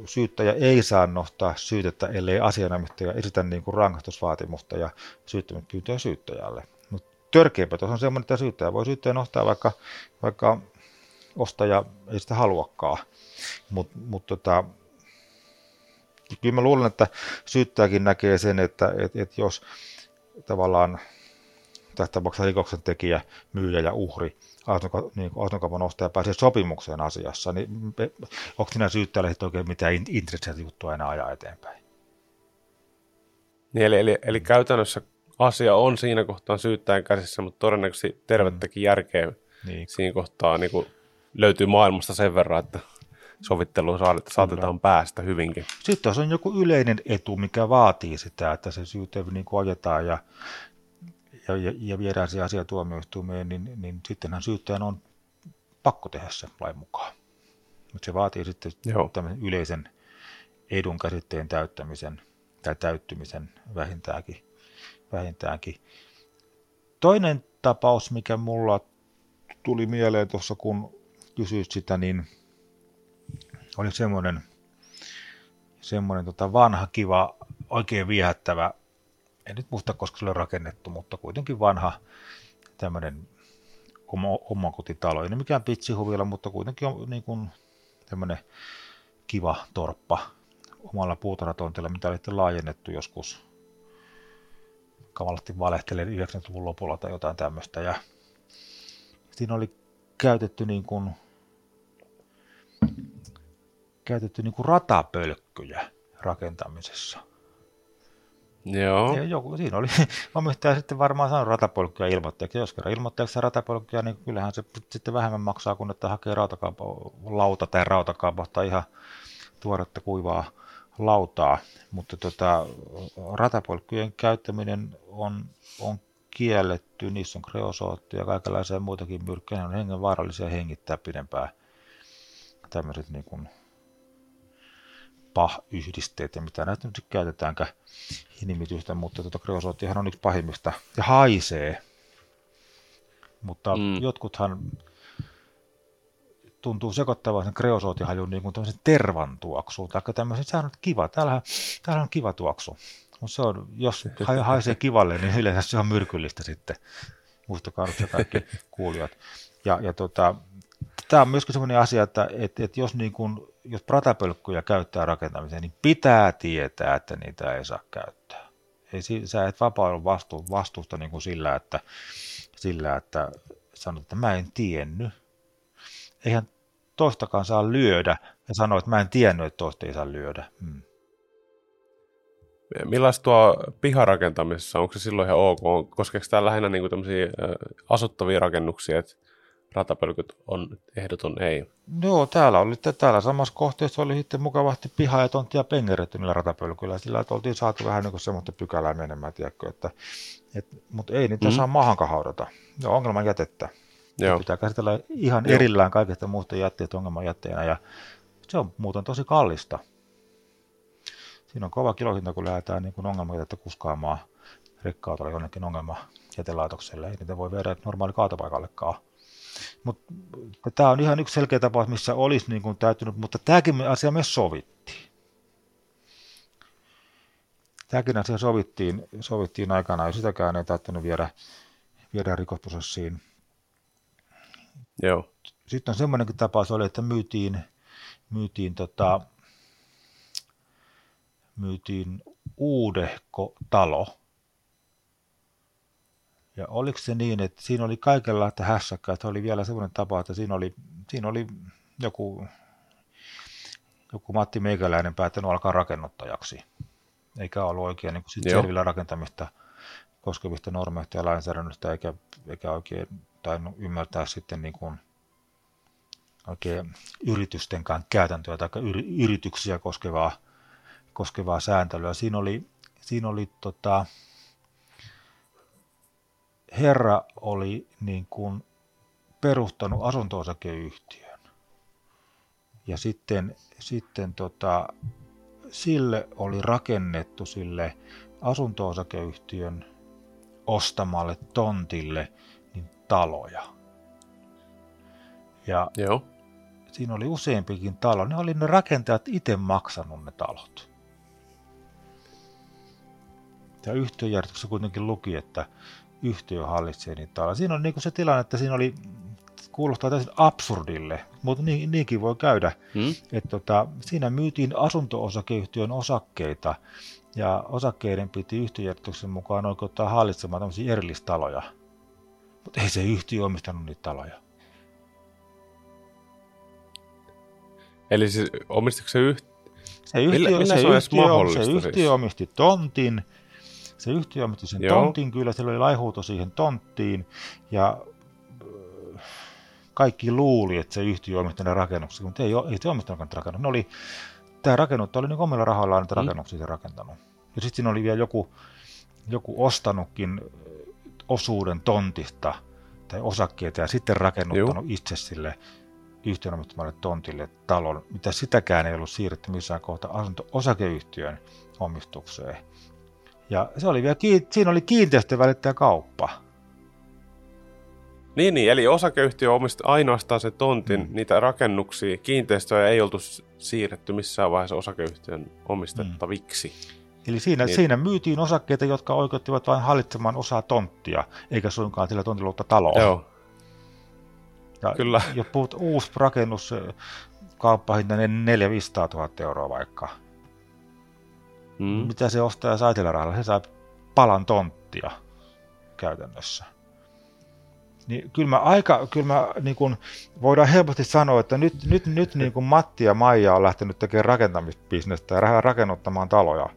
Speaker 2: syyttäjä ei saa nostaa syytettä, ellei asianomistaja esitä niin kuin rangaistusvaatimusta ja syyttämät syyttäjälle törkeämpä on semmoinen, että syyttäjä voi syyttäjä nostaa vaikka, vaikka ostaja ei sitä haluakaan. Mutta mut tota, kyllä mä luulen, että syyttäjäkin näkee sen, että et, et jos tavallaan tässä tapauksessa rikoksen tekijä, myyjä ja uhri, niin asuntokaupan ostaja pääsee sopimukseen asiassa, niin onko sinä syyttäjälle oikein mitään intressiä juttua enää ajaa eteenpäin?
Speaker 1: Niin, eli, eli, eli käytännössä asia on siinä kohtaa syyttäjän käsissä, mutta todennäköisesti tervettäkin mm. järkeä niin. siinä kohtaa niin kuin löytyy maailmasta sen verran, että sovitteluun saatetaan päästä hyvinkin.
Speaker 2: Sitten jos on joku yleinen etu, mikä vaatii sitä, että se syyte niin kuin ajetaan ja, ja, ja, ja viedään se asia tuomioistuimeen, niin, niin sittenhän syyttäjän on pakko tehdä se lain mukaan. Mutta se vaatii sitten tämän yleisen edun käsitteen täyttämisen tai täyttymisen vähintäänkin vähintäänkin. Toinen tapaus, mikä mulla tuli mieleen tuossa, kun kysyit sitä, niin oli semmoinen, semmoinen tota vanha, kiva, oikein viehättävä, en nyt muista, koska se oli rakennettu, mutta kuitenkin vanha tämmöinen oma, omakotitalo. Ei mikään pitsihuvilla, mutta kuitenkin on niin kuin tämmöinen kiva torppa omalla puutarhatontilla, mitä oli laajennettu joskus kamalasti valehtelen 90-luvun lopulla tai jotain tämmöistä. Ja siinä oli käytetty niin kuin, käytetty niin kuin ratapölkkyjä rakentamisessa.
Speaker 1: Joo.
Speaker 2: Ja joku, siinä oli, [laughs] omistaja sitten varmaan saanut ratapolkkuja ilmoittajaksi. Jos kerran ilmoittajaksi ratapolkkuja, niin kyllähän se sitten vähemmän maksaa kuin että hakee lauta tai rautakaupasta ihan tuoretta kuivaa lautaa, mutta tota, ratapolkkujen käyttäminen on, on kielletty, niissä on kreosoottia ja kaikenlaisia muitakin myrkkyjä, ne on hengen vaarallisia hengittää pidempään tämmöiset niin kuin PAH-yhdisteet ja mitä näitä nyt käytetäänkään nimitystä, mutta tota kreosoottihan on yksi pahimmista ja haisee. Mutta mm. jotkuthan tuntuu sekoittavan sen kreosootihajun niin kuin tämmöisen tervan tuoksuun, tai tämmöisen, sehän on kiva, täällähän, täällähän on kiva tuoksu. Mutta se on, jos haisee kivalle, niin yleensä se on myrkyllistä sitten. Muistakaa nyt kaikki kuulijat. Ja, ja tota, tämä on myöskin sellainen asia, että, että, että jos, niin kun, jos pratapölkkyjä käyttää rakentamiseen, niin pitää tietää, että niitä ei saa käyttää. Ei, sä et vapaa vastu, vastuusta niin kuin sillä, että, sillä, että sanot, että mä en tiennyt. Eihän toistakaan saa lyödä ja sanoa, että mä en tiennyt, että toista ei saa lyödä. Hmm.
Speaker 1: Millaista tuo piharakentamisessa, onko se silloin ihan ok? Koskeeko tämä lähinnä niin tämmöisiä asuttavia rakennuksia, että ratapölkyt on ehdoton ei?
Speaker 2: Joo, täällä oli täällä samassa kohteessa oli sitten mukavasti piha ja tontti ja pengeretty niillä ratapölkyillä. Sillä että oltiin saatu vähän niin semmoista pykälää menemään, tiedätkö, että, et, mutta ei niitä mm. saa maahan. Ne on ongelman jätettä. Joo. Pitää käsitellä ihan Joo. erillään kaikista muista jätteistä ongelman jätteenä ja se on muuten tosi kallista. Siinä on kova kilohinta, kun lähdetään niin kuin ongelmajätettä kuskaamaan rekka jonnekin ongelmajätelaitokselle. Ei niitä voi viedä normaali kaatopaikallekaan. Mutta tämä on ihan yksi selkeä tapaus, missä olisi niin kuin täytynyt, mutta tämäkin asia myös sovittiin. Tämäkin asia sovittiin, sovittiin aikanaan, ja sitäkään ei täytynyt viedä, viedä rikosprosessiin.
Speaker 1: Joo.
Speaker 2: Sitten on semmoinenkin tapaus oli, että myytiin, myytiin, tota, myytiin uudehko talo, ja oliko se niin, että siinä oli kaikenlaista hässäkkää, että oli vielä semmoinen tapa, että siinä oli, siinä oli joku, joku Matti Meikäläinen päättänyt alkaa rakennuttajaksi, eikä ollut oikein niin sit selvillä rakentamista koskevista normeista ja lainsäädännöstä, eikä, eikä oikein tainnut ymmärtää sitten niin kuin oikein yritystenkään käytäntöä tai yrityksiä koskevaa, koskevaa sääntelyä. Siinä oli, siinä oli tota, herra oli niin kuin perustanut asunto-osakeyhtiön. Ja sitten, sitten tota, sille oli rakennettu sille asunto-osakeyhtiön ostamalle tontille taloja. Ja Joo. siinä oli useampikin talo. Ne oli ne rakentajat itse maksanut ne talot. Ja yhtiöjärjestyksessä kuitenkin luki, että yhtiö hallitsee niitä taloja. Siinä on niin se tilanne, että siinä oli, kuulostaa täysin absurdille, mutta niin, niinkin voi käydä, hmm? että tota, siinä myytiin asunto-osakeyhtiön osakkeita ja osakkeiden piti yhtiöjärjestyksen mukaan oikeuttaa hallitsemaan tämmöisiä erillistaloja. Mutta ei se yhtiö omistanut niitä taloja.
Speaker 1: Eli siis omistiko se yhtiö?
Speaker 2: Se yhtiö, millä, millä se, se, yhtiö, se yhtiö siis? omisti tontin, se yhtiö omisti sen Joo. tontin kyllä, siellä oli laihuuto siihen tonttiin ja äh, kaikki luuli, että se yhtiö omisti ne rakennuksia, mutta ei, ei se omistanut rakennuksia. Ne oli, tämä rakennuttu oli niin omilla rahoillaan niitä mm. rakennuksia rakentanut. Ja sitten siinä oli vielä joku, joku ostanutkin osuuden tontista tai osakkeita ja sitten rakennuttanut Joo. itse sille yhtiön tontille talon, mitä sitäkään ei ollut siirretty missään kohtaa asunto osakeyhtiön omistukseen. Ja se oli vielä, siinä oli kiinteistövälittäjä kauppa.
Speaker 1: Niin, niin, eli osakeyhtiö omisti ainoastaan se tontin, mm. niitä rakennuksia, kiinteistöjä ei oltu siirretty missään vaiheessa osakeyhtiön omistettaviksi. Mm.
Speaker 2: Eli siinä, niin. siinä myytiin osakkeita, jotka oikeuttivat vain hallitsemaan osaa tonttia, eikä suinkaan sillä tontilla ollut taloa.
Speaker 1: Joo.
Speaker 2: Ja Kyllä. Jos puhut uusi rakennus, kauppahinta 4 500 000 euroa vaikka, Mm. Mitä se ostaja sai tällä rahalla? Se sai palan tonttia käytännössä. Niin kyllä mä aika, kyllä mä niin kuin, voidaan helposti sanoa, että nyt, nyt, nyt niin kuin Matti ja Maija on lähtenyt tekemään rakentamisbisnestä ja rakennuttamaan taloja.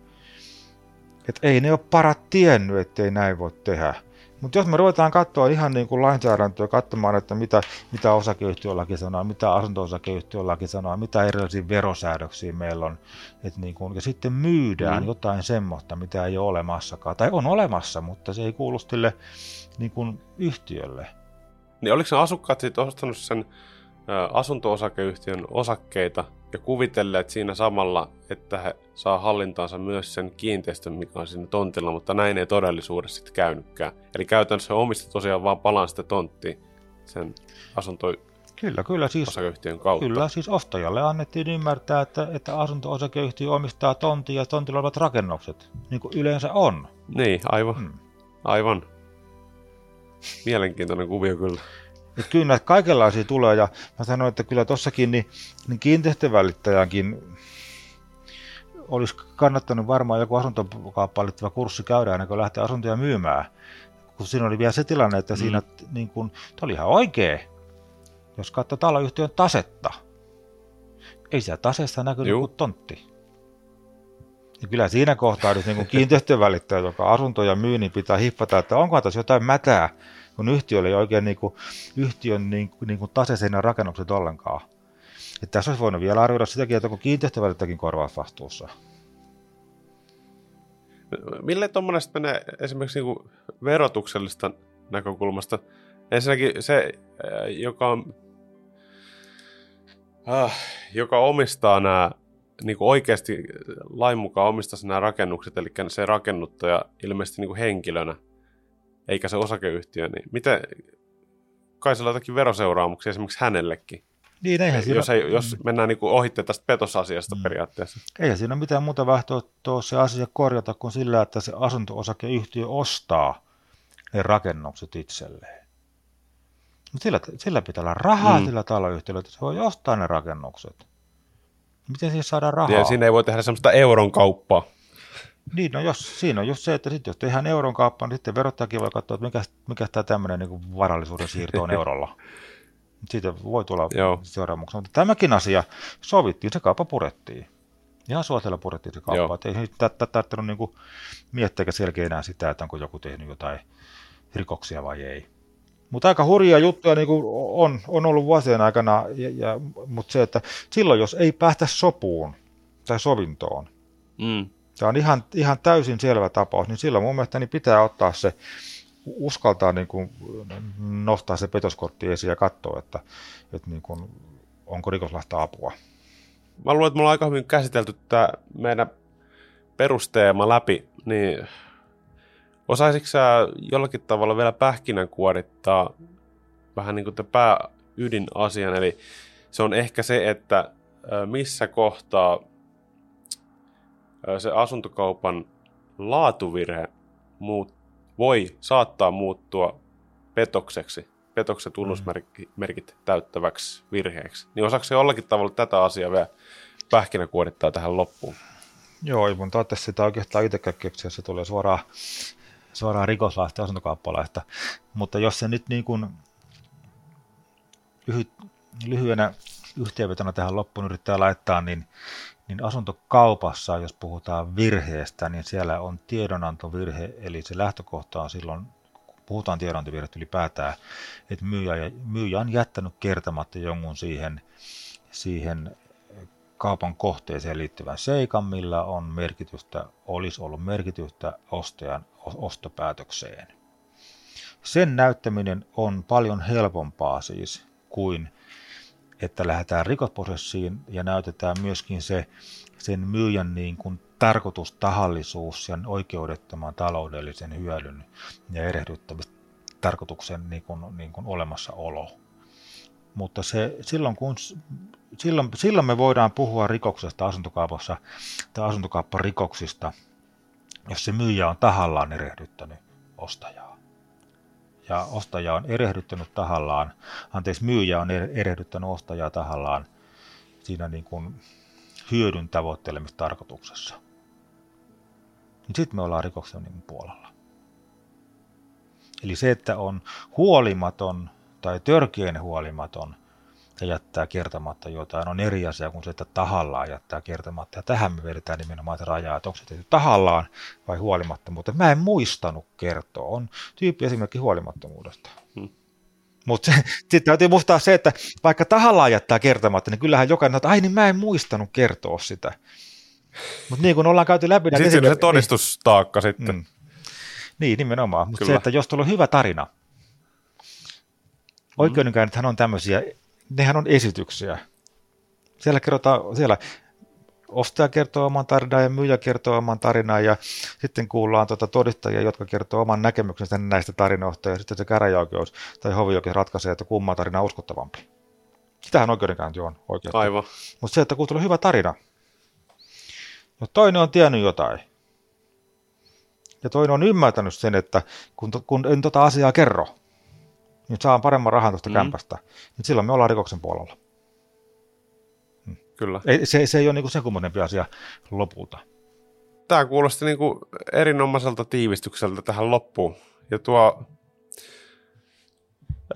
Speaker 2: Että ei ne ole parat tiennyt, ettei näin voi tehdä. Mutta jos me ruvetaan katsoa ihan niin kuin lainsäädäntöä, katsomaan, että mitä, mitä osakeyhtiölaki sanoo, mitä asunto-osakeyhtiölaki sanoo, mitä erilaisia verosäädöksiä meillä on, et niin kuin, ja sitten myydään mm. jotain semmoista, mitä ei ole olemassakaan, tai on olemassa, mutta se ei kuulu sille niin kuin yhtiölle.
Speaker 1: Niin oliko se asukkaat sitten ostanut sen asunto-osakeyhtiön osakkeita ja kuvitelleet siinä samalla, että he saa hallintaansa myös sen kiinteistön, mikä on siinä tontilla, mutta näin ei todellisuudessa sitten käynytkään. Eli käytännössä he omisti tosiaan vaan palan sitä tonttia sen asunto
Speaker 2: Kyllä, kyllä siis,
Speaker 1: osakeyhtiön kautta.
Speaker 2: kyllä siis ostajalle annettiin ymmärtää, että, että asunto-osakeyhtiö omistaa tontin ja tontilla olevat rakennukset, niin kuin yleensä on.
Speaker 1: Niin, aivan.
Speaker 2: Hmm.
Speaker 1: Aivan. Mielenkiintoinen kuvio kyllä.
Speaker 2: Et kyllä näitä kaikenlaisia tulee, ja mä sanoin, että kyllä tossakin niin, niin kiinteistövälittäjänkin olisi kannattanut varmaan joku asuntokauppaan liittyvä kurssi käydä ennen kuin lähtee asuntoja myymään. Kun siinä oli vielä se tilanne, että mm. siinä niin kun, oli ihan oikea, jos katsoo taloyhtiön tasetta. Ei siellä taseessa näkynyt kuin tontti. Ja kyllä siinä kohtaa nyt niin kiinteistövälittäjä, joka asuntoja myy, niin pitää hiffata, että onko tässä jotain mätää, kun yhtiöllä ei oikein niin kuin, yhtiön niin niin kuin taseeseen ja rakennukset ollenkaan. Että tässä olisi voinut vielä arvioida sitäkin, että onko kiinteistövälittäjäkin korvausvastuussa.
Speaker 1: Mille tuommoinen menee esimerkiksi niin kuin verotuksellista näkökulmasta? Ensinnäkin se, joka, on, äh, joka omistaa nämä niin kuin oikeasti lain mukaan omistaisi nämä rakennukset, eli se rakennuttaja ilmeisesti niin kuin henkilönä, eikä se osakeyhtiö, niin miten, kai sillä jotakin veroseuraamuksia esimerkiksi hänellekin?
Speaker 2: Niin, eihän
Speaker 1: siinä... jos, ei, jos mennään niin ohitte tästä petosasiasta mm. periaatteessa.
Speaker 2: Eihän siinä ole mitään muuta vaihtoehtoa se asia korjata kuin sillä, että se asunto-osakeyhtiö ostaa ne rakennukset itselleen. Mutta sillä, sillä pitää olla rahaa mm. sillä taloyhtiöllä, että se voi ostaa ne rakennukset. Miten siihen saadaan rahaa?
Speaker 1: Ja siinä ei voi tehdä semmoista euron kauppaa.
Speaker 2: Niin, no jos, siinä on just se, että sit jos tehdään euron kauppaa, niin sitten verottajakin voi katsoa, että mikä, mikä tämä tämmöinen niin varallisuuden siirto on eurolla. [laughs] Siitä voi tulla seuraamuksia. Mutta tämäkin asia sovittiin, se kauppa purettiin. Ihan suotella purettiin se kauppa. Ei tarvittanut niin miettiä selkeä enää sitä, että onko joku tehnyt jotain rikoksia vai ei. Mutta aika hurjia juttuja niin kuin on, on ollut vuosien aikana, ja, ja, mutta se, että silloin jos ei päästä sopuun tai sovintoon, mm. Tämä on ihan, ihan täysin selvä tapaus, niin silloin mun mielestä niin pitää ottaa se, uskaltaa niin kuin nostaa se petoskortti esiin ja katsoa, että, että niin kuin, onko rikoslaista apua.
Speaker 1: Mä luulen, että me ollaan aika hyvin käsitelty tämä meidän perusteema läpi, niin Osaisitko sä jollakin tavalla vielä pähkinän kuorittaa vähän niin kuin te pääydinasian, eli se on ehkä se, että missä kohtaa se asuntokaupan laatuvirhe muut, voi saattaa muuttua petokseksi, petoksen tunnusmerkit täyttäväksi virheeksi. Niin osaako se jollakin tavalla tätä asiaa vielä pähkinä kuorittaa tähän loppuun?
Speaker 2: Joo, ei mun tässä sitä oikeastaan itsekään keksiä, se tulee suoraan suoraan rikoslaista ja asuntokauppalaista. Mutta jos se nyt niin kuin lyhy, lyhyenä yhteenvetona tähän loppuun yrittää laittaa, niin, niin asuntokaupassa, jos puhutaan virheestä, niin siellä on tiedonantovirhe, eli se lähtökohta on silloin, puhutaan tiedonantovirheestä ylipäätään, että myyjä, myyjä on jättänyt kertomatta jonkun siihen, siihen kaupan kohteeseen liittyvän seikan, millä on merkitystä, olisi ollut merkitystä ostajan ostopäätökseen. Sen näyttäminen on paljon helpompaa siis kuin että lähdetään rikosprosessiin ja näytetään myöskin se sen myyjän niin kuin tarkoitustahallisuus ja oikeudettoman taloudellisen hyödyn ja erehdyttämistarkoituksen niin kuin, niin kuin olemassaolo. Mutta se, silloin, kun, silloin, silloin me voidaan puhua rikoksesta asuntokaupassa tai asuntokaupparikoksista – jos se myyjä on tahallaan erehdyttänyt ostajaa. Ja ostaja on erehdyttänyt tahallaan, anteeksi, myyjä on erehdyttänyt ostajaa tahallaan siinä niin kuin hyödyn tavoittelemistarkoituksessa. Niin sitten me ollaan rikoksen niin puolella. Eli se, että on huolimaton tai törkeän huolimaton – ja jättää kertomatta jotain on eri asia kuin se, että tahallaan jättää kertomatta. Ja tähän me vedetään nimenomaan rajaa, että onko se tehty tahallaan vai huolimatta. Mutta mä en muistanut kertoa. On tyyppi esimerkki huolimattomuudesta. Hmm. Mutta sitten täytyy muistaa se, että vaikka tahallaan jättää kertomatta, niin kyllähän jokainen että ai niin mä en muistanut kertoa sitä. Mutta niin kuin ollaan käyty läpi...
Speaker 1: Sitten siinä on se todistustaakka niin, sitten. Mm.
Speaker 2: Niin, nimenomaan. Mutta se, että jos tuolla on hyvä tarina, oikeudenkäynnithän on tämmöisiä nehän on esityksiä. Siellä kerrotaan, siellä ostaja kertoo oman tarinan ja myyjä kertoo oman tarinan ja sitten kuullaan tuota todistajia, jotka kertoo oman näkemyksensä näistä tarinoista ja sitten se käräjäoikeus tai hovioikeus ratkaisee, että kumman tarina on uskottavampi. Sitähän oikeudenkäynti on oikeasti.
Speaker 1: Aivan.
Speaker 2: Mutta se, että kun tulee hyvä tarina, ja toinen on tiennyt jotain, ja toinen on ymmärtänyt sen, että kun, kun en tota asiaa kerro, niin saan paremman rahan tuosta mm. kämpästä, niin silloin me ollaan rikoksen puolella.
Speaker 1: Kyllä.
Speaker 2: Ei, se, se ei ole niin sen kummonempi asia lopulta.
Speaker 1: Tämä kuulosti niin kuin erinomaiselta tiivistykseltä tähän loppuun. Ja tuo,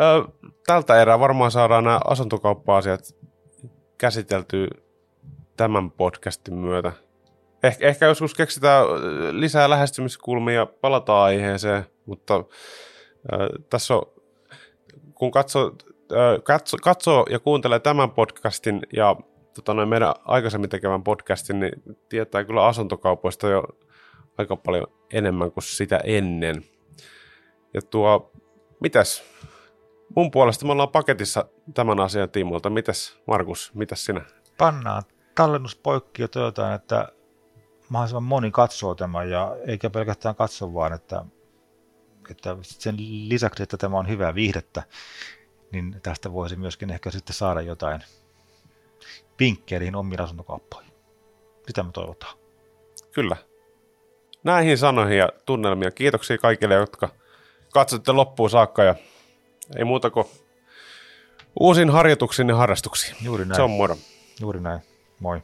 Speaker 1: ö, tältä erää varmaan saadaan nämä asuntokauppa-asiat käsiteltyä tämän podcastin myötä. Eh, ehkä joskus keksitään lisää lähestymiskulmia ja palataan aiheeseen, mutta ö, tässä on, kun katsoo, ö, katso, katsoo ja kuuntelee tämän podcastin ja tota, noin meidän aikaisemmin tekemän podcastin, niin tietää kyllä asuntokaupoista jo aika paljon enemmän kuin sitä ennen. Ja tuo, mitäs? Mun puolesta me ollaan paketissa tämän asian tiimoilta. Mitäs, Markus, mitäs sinä?
Speaker 2: Pannaan tallennus poikki ja toivotaan, että mahdollisimman moni katsoo tämän ja eikä pelkästään katso vaan, että, että sen lisäksi, että tämä on hyvää viihdettä, niin tästä voisi myöskin ehkä sitten saada jotain vinkkejä niihin omiin asuntokauppoihin. Sitä me toivotaan.
Speaker 1: Kyllä. Näihin sanoihin ja tunnelmia. Kiitoksia kaikille, jotka katsotte loppuun saakka ja ei muuta kuin uusin harjoituksiin ja harrastuksiin.
Speaker 2: Juuri näin.
Speaker 1: Se on moro.
Speaker 2: Juuri näin. Moi.